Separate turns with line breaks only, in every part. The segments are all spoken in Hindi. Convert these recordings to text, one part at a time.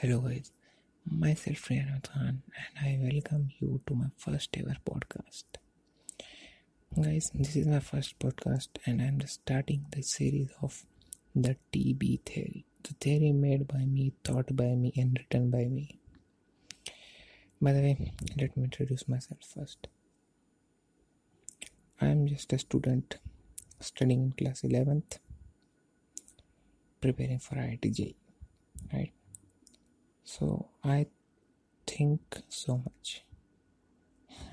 Hello, guys. Myself Rihanna Khan, and I welcome you to my first ever podcast. Guys, this is my first podcast, and I'm starting the series of the TB theory. The theory made by me, thought by me, and written by me. By the way, let me introduce myself first. I'm just a student studying in class 11th, preparing for IIT right? So I think so much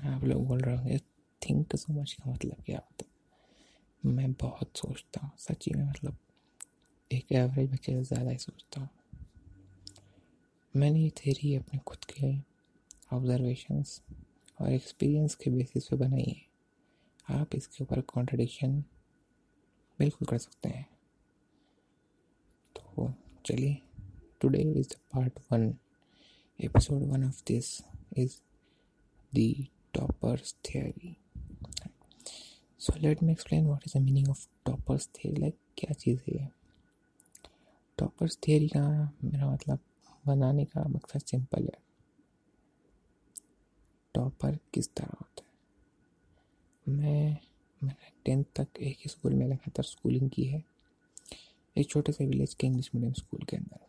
आप लोग बोल रहे होंगे थिंक सो मच का मतलब क्या होता है? मैं बहुत सोचता हूँ, सच्ची में मतलब एक एवरेज बच्चे से ज़्यादा ही सोचता हूँ। मैंने ये थेरी अपने खुद के ऑब्जर्वेशंस और एक्सपीरियंस के बेसिस पे बनाई है। आप इसके ऊपर कॉन्ट्रडिक्शन बिल्कुल कर सकते हैं। तो चलिए today is the part 1 episode 1 of this is the toppers theory so let me explain what is the meaning of toppers theory like क्या चीज़ है ये टॉपर्स थियरी का मेरा मतलब बनाने का मकसद सिंपल है टॉपर किस तरह होता है मैं मैंने टेंथ तक एक ही स्कूल में लगातार स्कूलिंग की है एक छोटे से विलेज के इंग्लिश मीडियम स्कूल के अंदर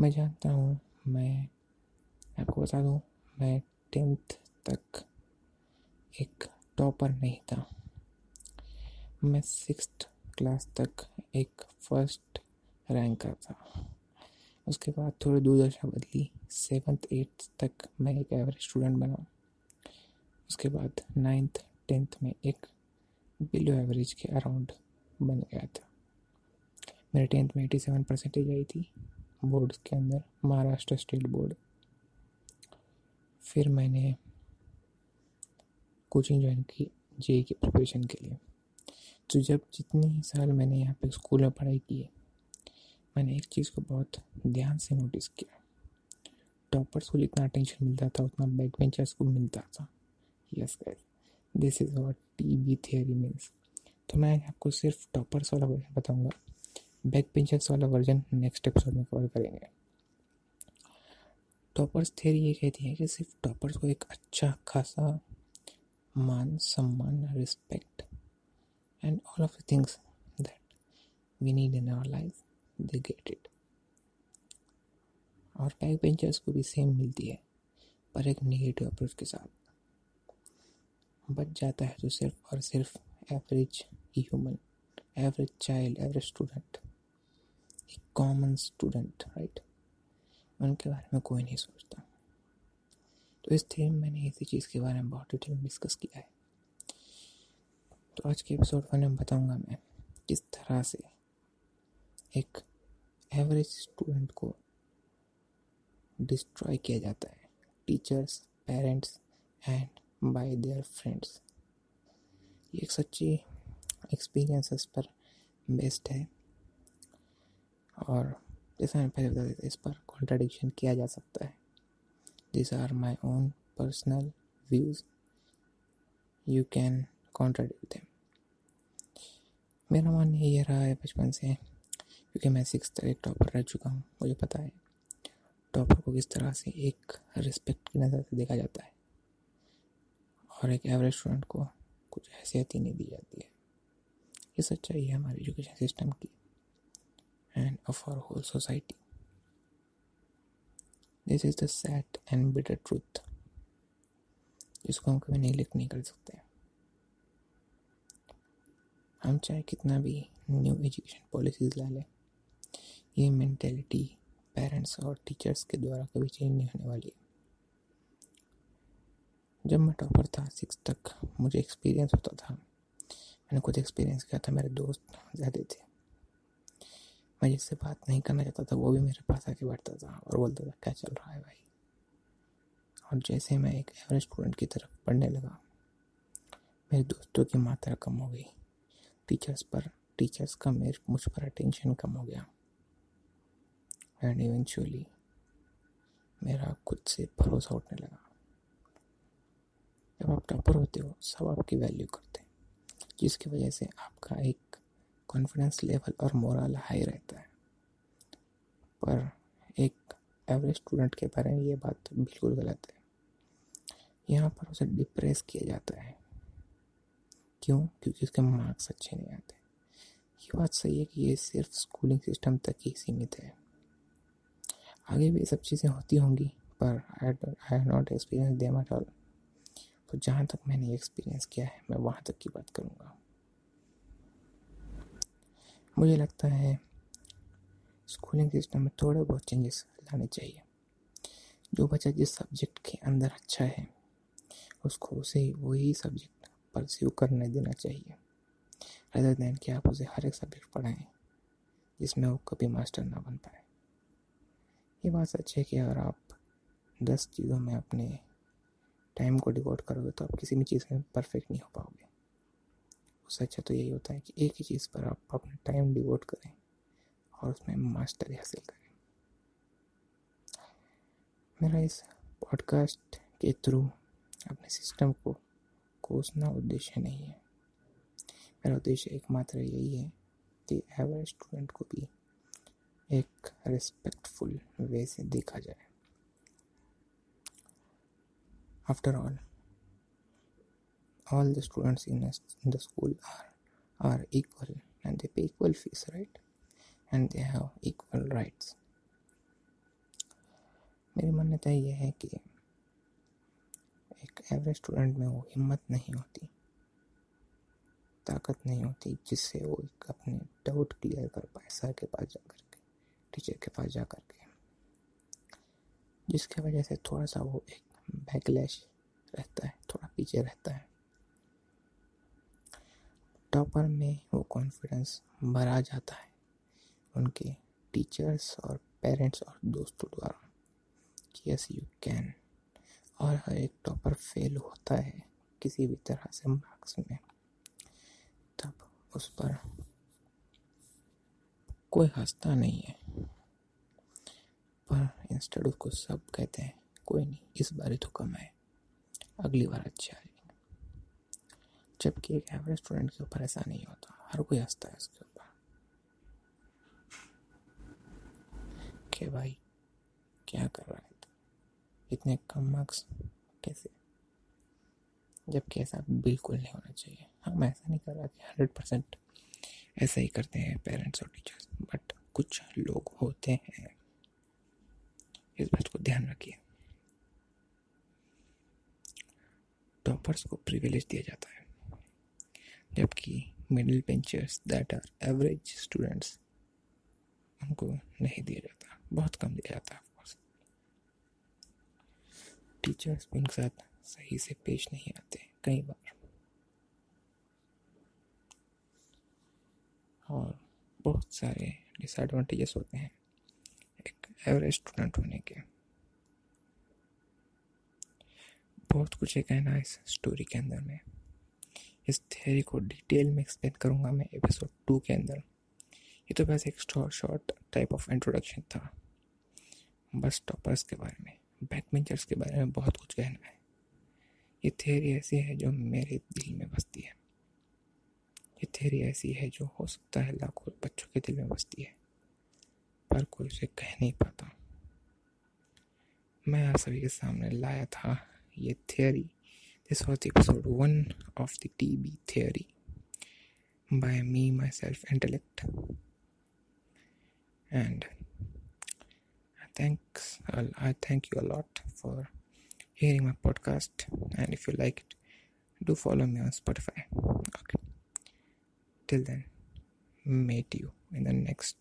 मैं जानता हूँ, मैं आपको बता दूँ, मैं टेंथ तक एक टॉपर नहीं था। मैं सिक्स क्लास तक एक फ़र्स्ट रैंक का था। उसके बाद थोड़ी दूरदर्शा बदली, सेवन्थ, एट्थ तक मैं एक एवरेज स्टूडेंट बना। उसके बाद नाइन्थ, टेंथ में एक बिलो एवरेज के अराउंड बन गया था। मेरे टेंथ में एटी सेवन परसेंटेज आई थी। बोर्ड के अंदर, महाराष्ट्र स्टेट बोर्ड। फिर मैंने कोचिंग ज्वाइन की जे की प्रिपरेशन के लिए। तो जब जितने ही साल मैंने यहाँ पे स्कूल में पढ़ाई की है मैंने एक चीज़ को बहुत ध्यान से नोटिस किया। टॉपर्स को जितना अटेंशन मिलता था, उतना बैक बेंचर्स को मिलता था। Yes guys this is what T B theory means तो मैं आपको सिर्फ़ टॉपर्स वाला बताऊँगा। बैक पेंचर्स वाला वर्जन नेक्स्ट एपिसोड में कवर करेंगे। टॉपर्स थेरी ये कहती है कि सिर्फ़ टॉपर्स को एक अच्छा खासा मान, सम्मान respect and all of the things that we need in our life they get it और बैक बेंचर्स को भी सेम मिलती है, पर एक नेगेटिव अप्रोच के साथ। बच जाता है तो सिर्फ़ और सिर्फ़ average human average child average student एक कॉमन स्टूडेंट राइट उनके बारे में कोई नहीं सोचता। तो इस थीम मैंने इसी चीज़ के बारे में बहुत डिटेल में डिस्कस किया है। तो आज के एपिसोड में बताऊँगा मैं किस तरह से एक एवरेज स्टूडेंट को डिस्ट्रॉय किया जाता है। Teachers parents and by their friends ये एक सच्ची एक्सपीरियंसेस पर बेस्ड है। और जैसे मैंने पहले बता दिया इस पर कॉन्ट्राडिक्शन किया जा सकता है। This are my own personal views you can contradict मेरा मानना ये रहा है बचपन से, क्योंकि मैं सिक्स तक एक टॉपर रह चुका हूँ, मुझे पता है। टॉपर को किस तरह से एक रिस्पेक्ट की नज़र से देखा जाता है। और एक एवरेज स्टूडेंट को कुछ हैसियत ही नहीं दी जाती है। ये सच्चाई है हमारे एजुकेशन सिस्टम की। And of our whole society. This is the sad and bitter truth. जिसको हम कभी नहीं लिख नहीं कर सकते। हम चाहे कितना भी न्यू एजुकेशन पॉलिसीज़ ला लें, ये मेंटेलिटी पेरेंट्स और टीचर्स के द्वारा कभी चेंज नहीं होने वाली है। जब मैं टॉपर था सिक्स तक, मुझे एक्सपीरियंस होता था। मैंने खुद एक्सपीरियंस किया था, मेरे दोस्त ज़्यादा थे। मैं जिससे बात नहीं करना चाहता था, वो भी मेरे पास आके बैठता था और बोलता था, क्या चल रहा है भाई? और जैसे मैं एक एवरेज स्टूडेंट की तरफ़ पढ़ने लगा, मेरे दोस्तों की मात्रा कम हो गई टीचर्स पर टीचर्स का मेरे, मुझ पर अटेंशन कम हो गया। एंड इवेंचुअली मेरा खुद से भरोसा उठने लगा। जब आप टॉपर होते हो, सब आपकी वैल्यू करते हैं, जिसकी वजह से आपका एक कॉन्फिडेंस लेवल और मोरल हाई रहता है। पर एक एवरेज स्टूडेंट के बारे में ये बात बिल्कुल गलत है। यहाँ पर उसे डिप्रेस किया जाता है। क्यों? क्योंकि उसके मार्क्स अच्छे नहीं आते। ये बात सही है कि ये सिर्फ़ स्कूलिंग सिस्टम तक ही सीमित है। आगे भी ये सब चीज़ें होती होंगी, पर I have not experience them at all तो जहाँ तक मैंने एक्सपीरियंस किया है, मैं वहाँ तक की बात करूँगा। मुझे लगता है स्कूलिंग सिस्टम में थोड़े बहुत चेंजेस लाने चाहिए। जो बच्चा जिस सब्जेक्ट के अंदर अच्छा है, उसको उसे वही सब्जेक्ट परस्यू करने देना चाहिए। रदर दैन कि आप उसे हर एक सब्जेक्ट पढ़ाएँ, जिसमें वो कभी मास्टर ना बन पाए। ये बात सच है कि अगर आप दस चीज़ों में अपने टाइम को डिवोट करोगे तो आप किसी भी चीज़ में परफेक्ट नहीं हो पाओगे। अच्छा तो यही होता है कि एक ही चीज़ पर आप अपना टाइम डिवोट करें और उसमें मास्टरी हासिल करें। मेरा इस पॉडकास्ट के थ्रू अपने सिस्टम को कोसना उद्देश्य नहीं है। मेरा उद्देश्य एकमात्र यही है कि एवरेज स्टूडेंट को भी एक रिस्पेक्टफुल वे से देखा जाए। After all all the students in, a, in the school are are equal and they pay equal fees right? And they have equal rights. मेरी मान्यता यह है कि एक एवरेज स्टूडेंट में वो हिम्मत नहीं होती ताकत नहीं होती जिससे वो एक अपने डाउट क्लियर कर पाए सर के पास जा करके टीचर के पास जा करके जिसके वजह से थोड़ा सा वो एक बैकलैश रहता है थोड़ा पीछे रहता है। टॉपर में वो कॉन्फिडेंस भरा जाता है उनके टीचर्स और पेरेंट्स और दोस्तों द्वारा कि यस यू कैन और हर एक टॉपर फेल होता है किसी भी तरह से मार्क्स में, तब उस पर कोई हंसता नहीं है। पर इंस्टेड उसको सब कहते हैं, कोई नहीं, इस बार तो कम है। अगली बार अच्छा है जबकि एक एवरेज स्टूडेंट के ऊपर ऐसा नहीं होता। हर कोई हंसता है उसके ऊपर। के भाई, क्या कर रहा है इतने कम मार्क्स कैसे? जबकि ऐसा बिल्कुल नहीं होना चाहिए। हम ऐसा नहीं कर रहा कि हंड्रेड परसेंट ऐसा ही करते हैं पेरेंट्स और टीचर्स बट कुछ लोग होते हैं। इस बात को ध्यान रखिए। टॉपर्स को प्रिविलेज दिया जाता है। जबकि middle benchers that are average students उनको नहीं दिया जाता। बहुत कम दिया जाता है टीचर्स उनके साथ सही से पेश नहीं आते, कई बार। और बहुत सारे डिसएडवांटेजेस होते हैं एक एवरेज स्टूडेंट होने के। बहुत कुछ है कहना इस स्टोरी के अंदर में। इस थ्योरी को डिटेल में एक्सप्लेन करूँगा मैं एपिसोड टू के अंदर। ये तो बस एक शॉर्ट टाइप ऑफ़ इंट्रोडक्शन था। बस टॉपर्स के बारे में बैक के बारे में बहुत कुछ कहना है। ये थ्योरी ऐसी है जो मेरे दिल में बसती है। ये थ्योरी ऐसी है जो हो सकता है लाखों बच्चों के दिल में बसती है, पर कोई उसे कह नहीं पाता। मैं आप सभी के सामने लाया था ये theory This was episode 1 of the TB theory by me, myself, intellect. And thanks, I thank you a lot for hearing my podcast. And if you like it, do follow me on Spotify. Okay. Till then, meet you in the next